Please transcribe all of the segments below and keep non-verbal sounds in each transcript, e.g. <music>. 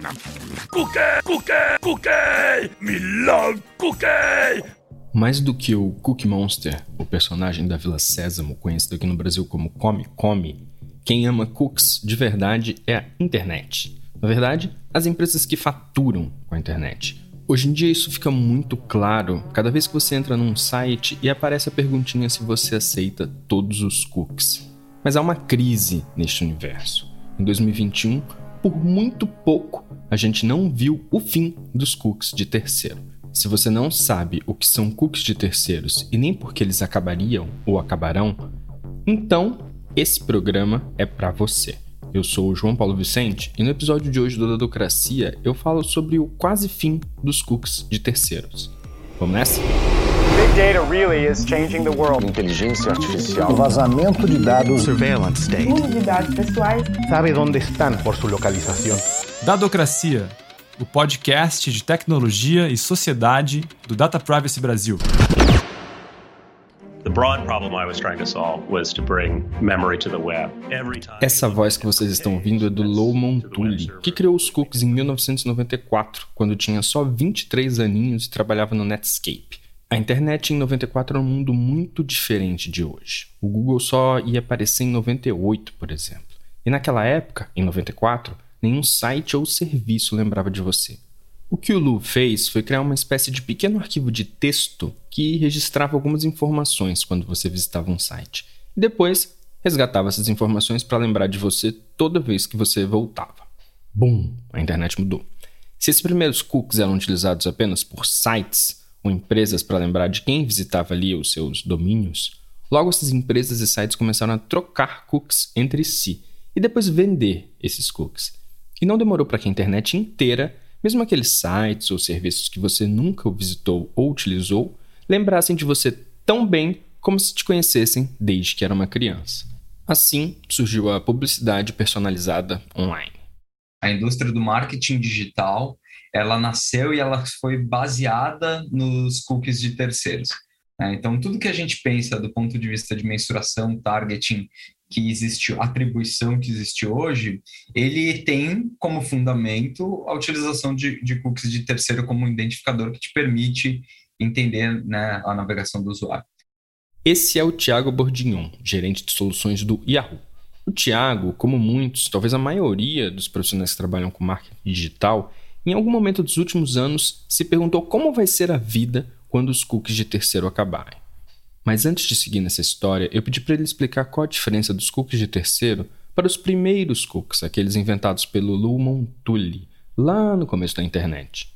Cookie, cookie, cookie, me love cookie. Mais do que o Cookie Monster, o personagem da Vila Sésamo, conhecido aqui no Brasil como Come Come, quem ama cookies de verdade é a internet. Na verdade, as empresas que faturam com a internet. Hoje em dia isso fica muito claro cada vez que você entra num site e aparece a perguntinha se você aceita todos os cookies. Mas há uma crise neste universo. Em 2021, por muito pouco, a gente não viu o fim dos cookies de terceiro. Se você não sabe o que são cookies de terceiros e nem porque eles acabariam ou acabarão, então esse programa é para você. Eu sou o João Paulo Vicente e no episódio de hoje do Dadocracia eu falo sobre o quase fim dos cookies de terceiros. Vamos nessa? Big data really is changing the world. Inteligência artificial. O vazamento de dados. Surveillance state. Uso de dados pessoais. Sabe onde estão por sua localização. Dadocracia, o podcast de tecnologia e sociedade do Data Privacy Brasil. Essa voz que vocês estão ouvindo é do Lou Montulli, que criou os cookies em 1994, quando tinha só 23 aninhos e trabalhava no Netscape. A internet em 94 era um mundo muito diferente de hoje. O Google só ia aparecer em 98, por exemplo. E naquela época, em 94, nenhum site ou serviço lembrava de você. O que o Lu fez foi criar uma espécie de pequeno arquivo de texto que registrava algumas informações quando você visitava um site. E depois resgatava essas informações para lembrar de você toda vez que você voltava. Bum! A internet mudou. Se esses primeiros cookies eram utilizados apenas por sites ou empresas para lembrar de quem visitava ali os seus domínios, logo essas empresas e sites começaram a trocar cookies entre si e depois vender esses cookies. E não demorou para que a internet inteira mesmo aqueles sites ou serviços que você nunca visitou ou utilizou, lembrassem de você tão bem como se te conhecessem desde que era uma criança. Assim surgiu a publicidade personalizada online. A indústria do marketing digital, ela nasceu e ela foi baseada nos cookies de terceiros. Né? Então, tudo que a gente pensa do ponto de vista de mensuração, targeting que existe, atribuição que existe hoje, ele tem como fundamento a utilização de, de cookies de terceiro como um identificador que te permite entender né, a navegação do usuário. Esse é o Tiago Bordignon, gerente de soluções do Yahoo. O Tiago, como muitos, talvez a maioria dos profissionais que trabalham com marketing digital, em algum momento dos últimos anos se perguntou como vai ser a vida quando os cookies de terceiro acabarem. Mas antes de seguir nessa história, eu pedi para ele explicar qual a diferença dos cookies de terceiro para os primeiros cookies, aqueles inventados pelo Lou lá no começo da internet.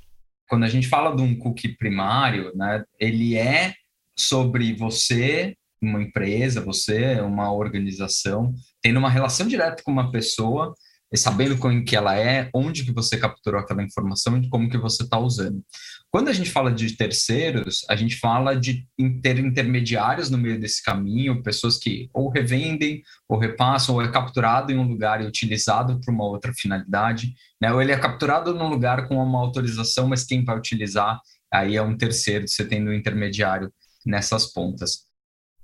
Quando a gente fala de um cookie primário, né, ele é sobre você, uma empresa, você, uma organização, tendo uma relação direta com uma pessoa, sabendo com que ela é, onde que você capturou aquela informação e como que você está usando. Quando a gente fala de terceiros, a gente fala de ter intermediários no meio desse caminho, pessoas que ou revendem, ou repassam, ou é capturado em um lugar e utilizado para uma outra finalidade, né? ou ele é capturado num lugar com uma autorização, mas quem vai utilizar aí é um terceiro, você tendo um intermediário nessas pontas.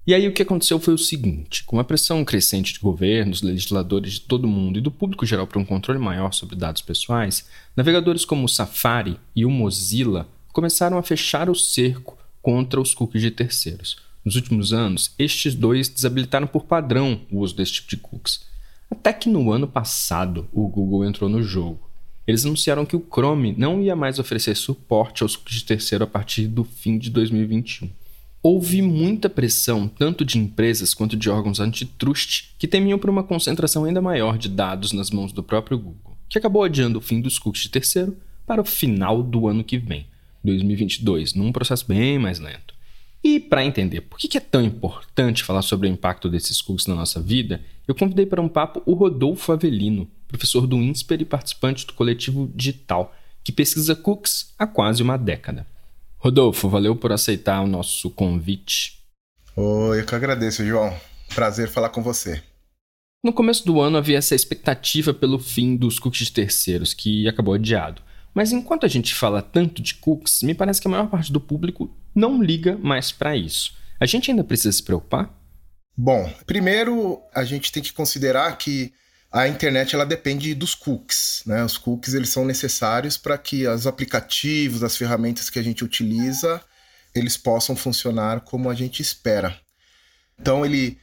E aí o que aconteceu foi o seguinte: com a pressão crescente de governos, legisladores de todo mundo e do público geral para um controle maior sobre dados pessoais, navegadores como o Safari e o Mozilla começaram a fechar o cerco contra os cookies de terceiros. Nos últimos anos, estes dois desabilitaram por padrão o uso desse tipo de cookies. Até que no ano passado, o Google entrou no jogo. Eles anunciaram que o Chrome não ia mais oferecer suporte aos cookies de terceiro a partir do fim de 2021. Houve muita pressão, tanto de empresas quanto de órgãos antitrust, que temiam por uma concentração ainda maior de dados nas mãos do próprio Google, que acabou adiando o fim dos cookies de terceiro para o final do ano que vem, 2022, num processo bem mais lento. E para entender por que é tão importante falar sobre o impacto desses cookies na nossa vida, eu convidei para um papo o Rodolfo Avelino, professor do INSPER e participante do coletivo Digital, que pesquisa cookies há quase uma década. Rodolfo, valeu por aceitar o nosso convite. Oi, eu que agradeço, João. Prazer falar com você. No começo do ano havia essa expectativa pelo fim dos cookies de terceiros, que acabou adiado. Mas enquanto a gente fala tanto de cookies, me parece que a maior parte do público não liga mais para isso. A gente ainda precisa se preocupar? Bom, primeiro a gente tem que considerar que a internet ela depende dos cookies, né? Os cookies eles são necessários para que os aplicativos, as ferramentas que a gente utiliza, eles possam funcionar como a gente espera. Então ele,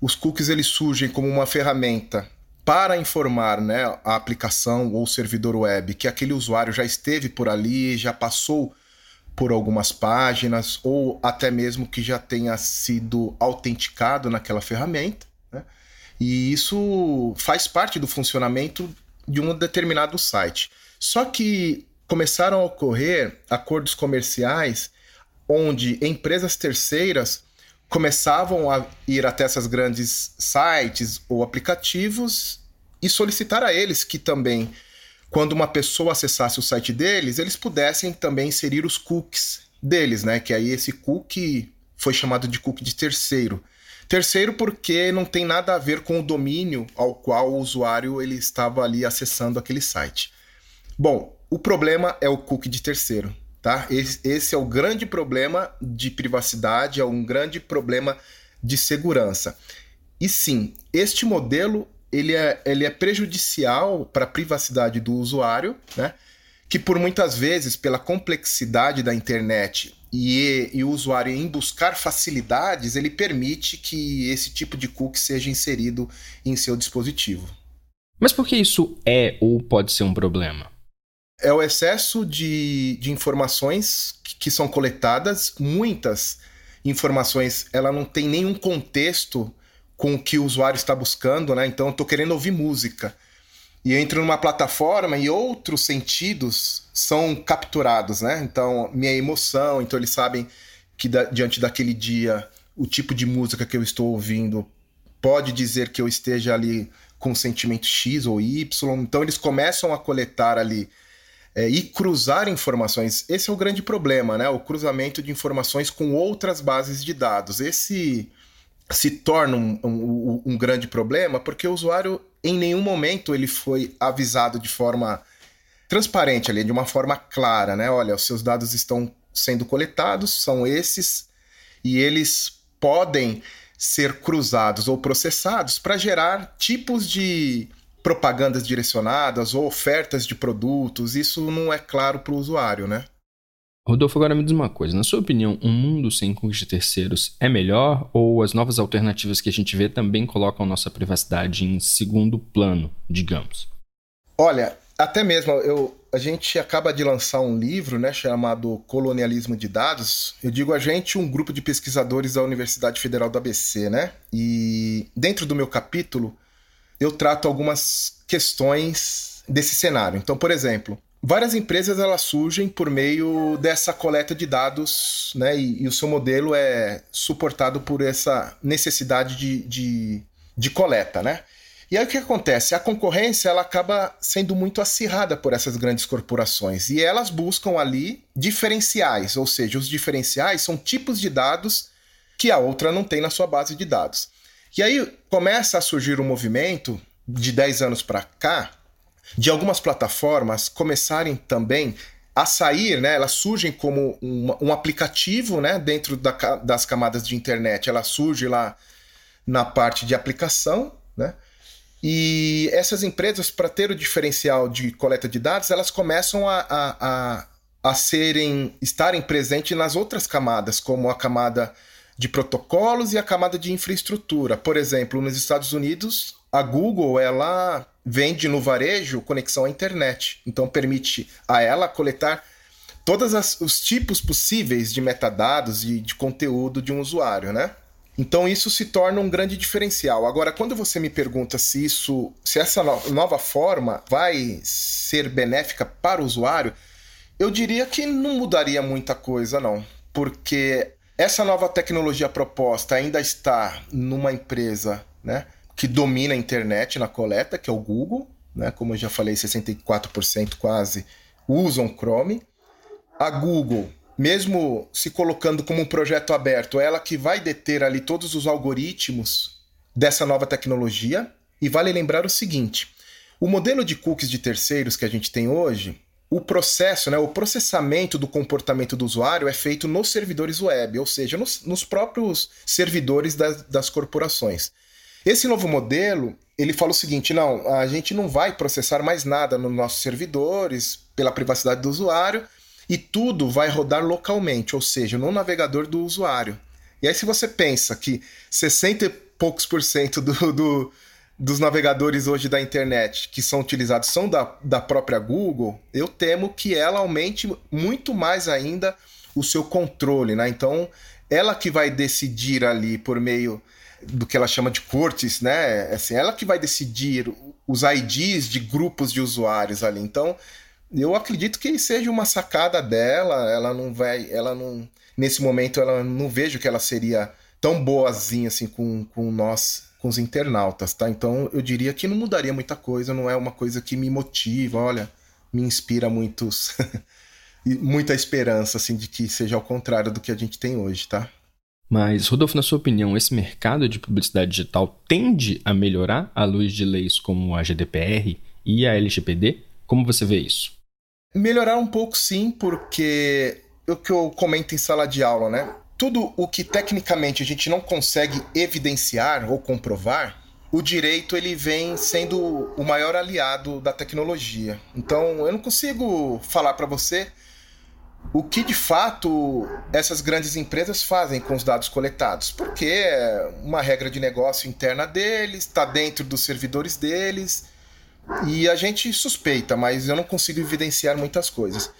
os cookies eles surgem como uma ferramenta para informar, né, a aplicação ou servidor web que aquele usuário já esteve por ali, já passou por algumas páginas ou até mesmo que já tenha sido autenticado naquela ferramenta. E isso faz parte do funcionamento de um determinado site. Só que começaram a ocorrer acordos comerciais onde empresas terceiras começavam a ir até essas grandes sites ou aplicativos e solicitar a eles que também, quando uma pessoa acessasse o site deles, eles pudessem também inserir os cookies deles, né? Que aí esse cookie foi chamado de cookie de terceiro. Terceiro, porque não tem nada a ver com o domínio ao qual o usuário ele estava ali acessando aquele site. Bom, o problema é o cookie de terceiro, tá? Esse, esse é o grande problema de privacidade, é um grande problema de segurança. E sim, este modelo ele é, ele é prejudicial para a privacidade do usuário, né? Que por muitas vezes, pela complexidade da internet e, e, o usuário em buscar facilidades, ele permite que esse tipo de cookie seja inserido em seu dispositivo. Mas por que isso é ou pode ser um problema? É o excesso de, de informações que, que são coletadas, muitas informações, ela não tem nenhum contexto com o que o usuário está buscando, né? Então, eu estou querendo ouvir música e entro numa plataforma e outros sentidos são capturados, né? Então, minha emoção, então eles sabem que da, diante daquele dia, o tipo de música que eu estou ouvindo pode dizer que eu esteja ali com sentimento X ou Y. Então, eles começam a coletar ali é, e cruzar informações. Esse é o grande problema, né? O cruzamento de informações com outras bases de dados. Esse se torna um, um, um, grande problema porque o usuário em nenhum momento ele foi avisado de forma transparente ali, de uma forma clara, né? Olha, os seus dados estão sendo coletados, são esses, e eles podem ser cruzados ou processados para gerar tipos de propagandas direcionadas ou ofertas de produtos. Isso não é claro para o usuário, né? Rodolfo, agora me diz uma coisa. Na sua opinião, um mundo sem cookies de terceiros é melhor ou as novas alternativas que a gente vê também colocam nossa privacidade em segundo plano, digamos? Olha, até mesmo eu, a gente acaba de lançar um livro, né, chamado Colonialismo de Dados. Eu digo a gente, um grupo de pesquisadores da Universidade Federal do ABC, né? E dentro do meu capítulo, eu trato algumas questões desse cenário. Então, por exemplo, várias empresas elas surgem por meio dessa coleta de dados, né? E, e o seu modelo é suportado por essa necessidade de, de, de, coleta, né? E aí o que acontece? A concorrência ela acaba sendo muito acirrada por essas grandes corporações e elas buscam ali diferenciais, ou seja, os diferenciais são tipos de dados que a outra não tem na sua base de dados. E aí começa a surgir um movimento de 10 anos para cá de algumas plataformas começarem também a sair, né? Elas surgem como um, um aplicativo, né? Dentro da, das camadas de internet, ela surge lá na parte de aplicação, né? E essas empresas, para ter o diferencial de coleta de dados, elas começam a, a, a, a serem, estarem presentes nas outras camadas, como a camada de protocolos e a camada de infraestrutura. Por exemplo, nos Estados Unidos, a Google ela vende no varejo conexão à internet. Então permite a ela coletar todos os tipos possíveis de metadados e de conteúdo de um usuário, né? Então isso se torna um grande diferencial. Agora, quando você me pergunta se isso, se essa nova forma vai ser benéfica para o usuário, eu diria que não mudaria muita coisa, não, porque essa nova tecnologia proposta ainda está numa empresa, né? Que domina a internet na coleta, que é o Google, né? Como eu já falei, 64% quase usam Chrome. A Google, mesmo se colocando como um projeto aberto, é ela que vai deter ali todos os algoritmos dessa nova tecnologia. E vale lembrar o seguinte: o modelo de cookies de terceiros que a gente tem hoje, o processo, né, o processamento do comportamento do usuário é feito nos servidores web, ou seja, nos, nos próprios servidores das, das corporações. Esse novo modelo, ele fala o seguinte: não, a gente não vai processar mais nada nos nossos servidores pela privacidade do usuário e tudo vai rodar localmente, ou seja, no navegador do usuário. E aí, se você pensa que 60 e poucos por cento do, do dos navegadores hoje da internet que são utilizados são da, da própria Google, eu temo que ela aumente muito mais ainda o seu controle, né? Então, ela que vai decidir ali por meio do que ela chama de cortes, né? Assim, ela que vai decidir os IDs de grupos de usuários ali. Então, eu acredito que seja uma sacada dela, ela não vai, ela não nesse momento ela não vejo que ela seria tão boazinha assim com, com nós com os internautas, tá? Então eu diria que não mudaria muita coisa, não é uma coisa que me motiva, olha, me inspira muitos <laughs> muita esperança assim de que seja ao contrário do que a gente tem hoje, tá? Mas, Rodolfo, na sua opinião, esse mercado de publicidade digital tende a melhorar à luz de leis como a GDPR e a LGPD? Como você vê isso? Melhorar um pouco sim, porque o que eu comento em sala de aula, né? tudo o que tecnicamente a gente não consegue evidenciar ou comprovar, o direito ele vem sendo o maior aliado da tecnologia. Então, eu não consigo falar para você o que de fato essas grandes empresas fazem com os dados coletados, porque é uma regra de negócio interna deles, está dentro dos servidores deles, e a gente suspeita, mas eu não consigo evidenciar muitas coisas.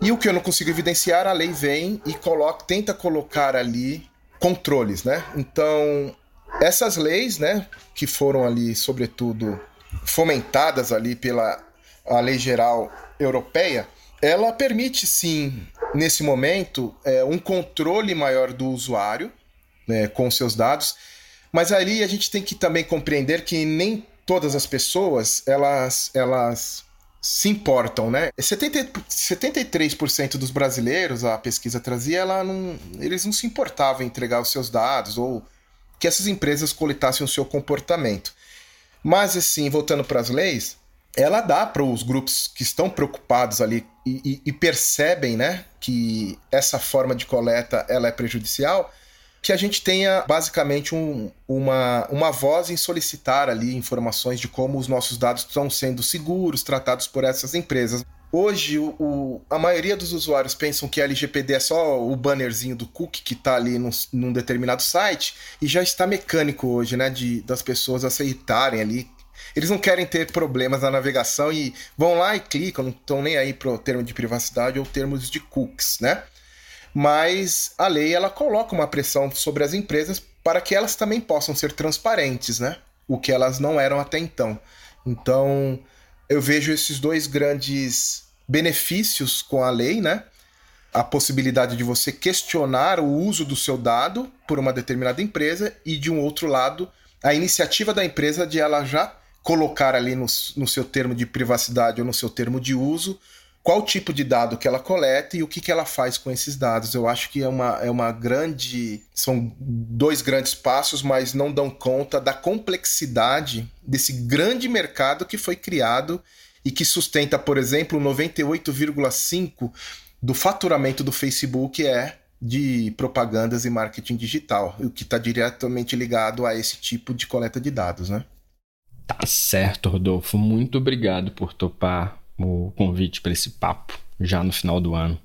E o que eu não consigo evidenciar, a lei vem e coloca, tenta colocar ali controles, né? Então, essas leis, né, que foram ali, sobretudo, fomentadas ali pela a lei geral europeia, ela permite sim, nesse momento, é, um controle maior do usuário né, com seus dados, mas ali a gente tem que também compreender que nem todas as pessoas elas, elas se importam, né? 70, 73% dos brasileiros, a pesquisa trazia, ela não, eles não se importavam em entregar os seus dados ou que essas empresas coletassem o seu comportamento. Mas, assim, voltando para as leis, ela dá para os grupos que estão preocupados ali e, e, e, percebem, né, que essa forma de coleta ela é prejudicial, que a gente tenha basicamente um, uma, uma voz em solicitar ali informações de como os nossos dados estão sendo seguros, tratados por essas empresas. Hoje, o, o, a maioria dos usuários pensam que LGPD é só o bannerzinho do cookie que está ali num, num, determinado site e já está mecânico hoje, né? De, das pessoas aceitarem ali. Eles não querem ter problemas na navegação e vão lá e clicam, não estão nem aí para o termo de privacidade ou termos de cookies, né? mas a lei ela coloca uma pressão sobre as empresas para que elas também possam ser transparentes, né? O que elas não eram até então. Então, eu vejo esses dois grandes benefícios com a lei, né? A possibilidade de você questionar o uso do seu dado por uma determinada empresa e, de um outro lado, a iniciativa da empresa de ela já colocar ali no, no seu termo de privacidade ou no seu termo de uso qual tipo de dado que ela coleta e o que, que ela faz com esses dados. Eu acho que é uma, é uma grande. São dois grandes passos, mas não dão conta da complexidade desse grande mercado que foi criado e que sustenta, por exemplo, 98,5% do faturamento do Facebook é de propagandas e marketing digital, o que está diretamente ligado a esse tipo de coleta de dados, né? Tá certo, Rodolfo. Muito obrigado por topar o convite para esse papo já no final do ano.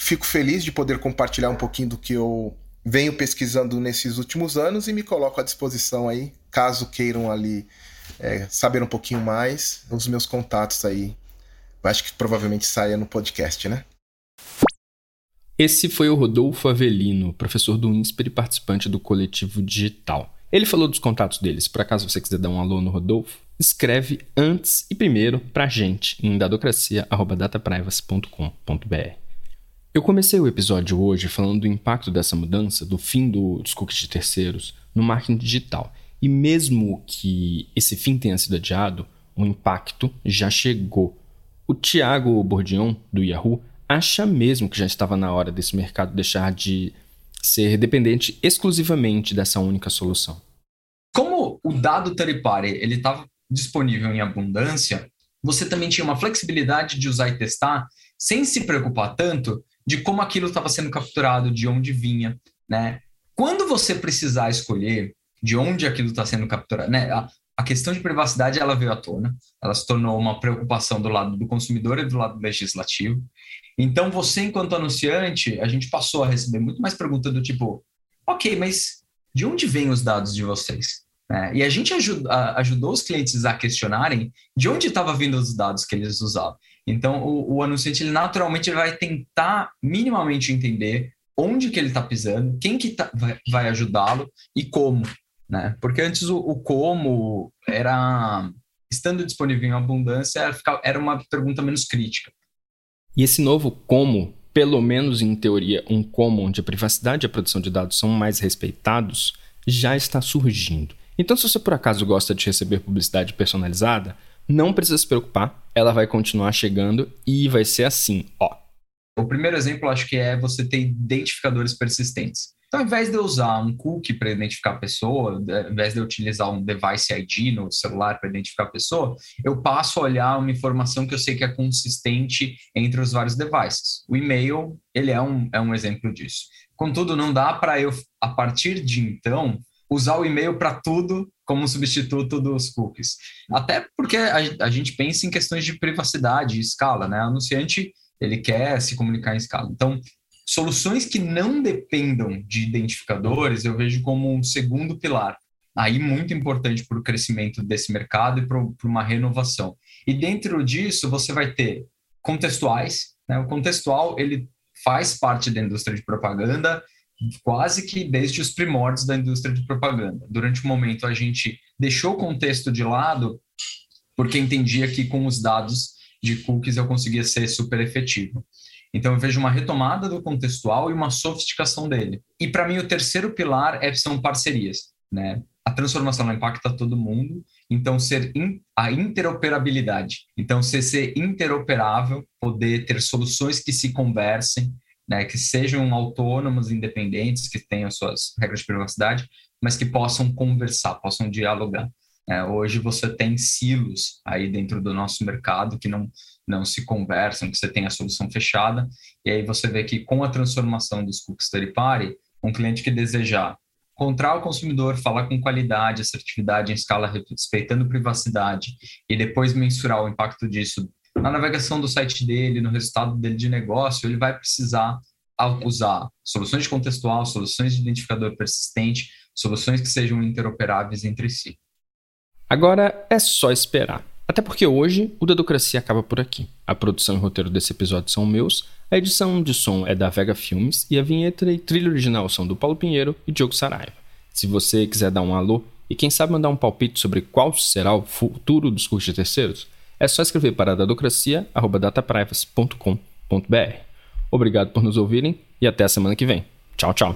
Fico feliz de poder compartilhar um pouquinho do que eu venho pesquisando nesses últimos anos e me coloco à disposição aí, caso queiram ali é, saber um pouquinho mais, os meus contatos aí. Acho que provavelmente saia no podcast, né? Esse foi o Rodolfo Avelino, professor do INSPER e participante do coletivo digital. Ele falou dos contatos deles. Por acaso você quiser dar um alô no Rodolfo, escreve antes e primeiro pra gente em dadocracia.dataprivacy.com.br. Eu comecei o episódio hoje falando do impacto dessa mudança, do fim do, dos cookies de terceiros, no marketing digital. E mesmo que esse fim tenha sido adiado, o impacto já chegou. O Thiago Bordion, do Yahoo, acha mesmo que já estava na hora desse mercado deixar de ser dependente exclusivamente dessa única solução. Como o dado third party ele estava disponível em abundância, você também tinha uma flexibilidade de usar e testar sem se preocupar tanto de como aquilo estava sendo capturado, de onde vinha, né? Quando você precisar escolher de onde aquilo está sendo capturado. Né? A, questão de privacidade ela veio à tona, ela se tornou uma preocupação do lado do consumidor e do lado legislativo. Então, você, enquanto anunciante, a gente passou a receber muito mais perguntas do tipo: ok, mas de onde vêm os dados de vocês? É, e a gente ajudou os clientes a questionarem de onde estavam vindo os dados que eles usavam. Então, o, o anunciante, ele naturalmente vai tentar minimamente entender onde que ele está pisando, quem que tá, vai, vai ajudá-lo e como. Né? Porque antes o, o, como era, estando disponível em abundância, era, uma pergunta menos crítica. E esse novo como, pelo menos em teoria, um como onde a privacidade e a proteção de dados são mais respeitados, já está surgindo. Então, se você por acaso gosta de receber publicidade personalizada, não precisa se preocupar, ela vai continuar chegando e vai ser assim, ó. O primeiro exemplo acho que é você ter identificadores persistentes. Então, ao invés de eu usar um cookie para identificar a pessoa, ao invés de eu utilizar um device ID no celular para identificar a pessoa, eu passo a olhar uma informação que eu sei que é consistente entre os vários devices. O e-mail, ele é um, é um exemplo disso. Contudo, não dá para eu, a partir de então, usar o e-mail para tudo como substituto dos cookies. Até porque a, a, gente pensa em questões de privacidade e escala, né? O anunciante, ele quer se comunicar em escala. Então, soluções que não dependam de identificadores, eu vejo como um segundo pilar. Aí, muito importante para o crescimento desse mercado e para uma renovação. E dentro disso, você vai ter contextuais. Né? O contextual, ele faz parte da indústria de propaganda, quase que desde os primórdios da indústria de propaganda. Durante um momento a gente deixou o contexto de lado porque entendia que com os dados de cookies eu conseguia ser super efetivo. Então eu vejo uma retomada do contextual e uma sofisticação dele. E para mim o terceiro pilar é, são parcerias, né? A transformação impacta todo mundo, então ser in, a interoperabilidade. Então ser, ser interoperável, poder ter soluções que se conversem, né, que sejam autônomos, independentes, que tenham suas regras de privacidade, mas que possam conversar, possam dialogar. É, hoje você tem silos aí dentro do nosso mercado que não, não se conversam, que você tem a solução fechada, e aí você vê que com a transformação dos cookies third party, um cliente que desejar encontrar o consumidor, falar com qualidade, assertividade em escala respeitando privacidade e depois mensurar o impacto disso na navegação do site dele, no resultado dele de negócio, ele vai precisar usar soluções de contextual, soluções de identificador persistente, soluções que sejam interoperáveis entre si. Agora é só esperar. Até porque hoje o Dedocracia acaba por aqui. A produção e roteiro desse episódio são meus, a edição de som é da Vega Filmes e a vinheta e trilha original são do Paulo Pinheiro e Diogo Saraiva. Se você quiser dar um alô e quem sabe mandar um palpite sobre qual será o futuro dos cursos de terceiros, é só escrever para dadocracia.dataprivacy.com.br. Obrigado por nos ouvirem e até a semana que vem. Tchau, tchau.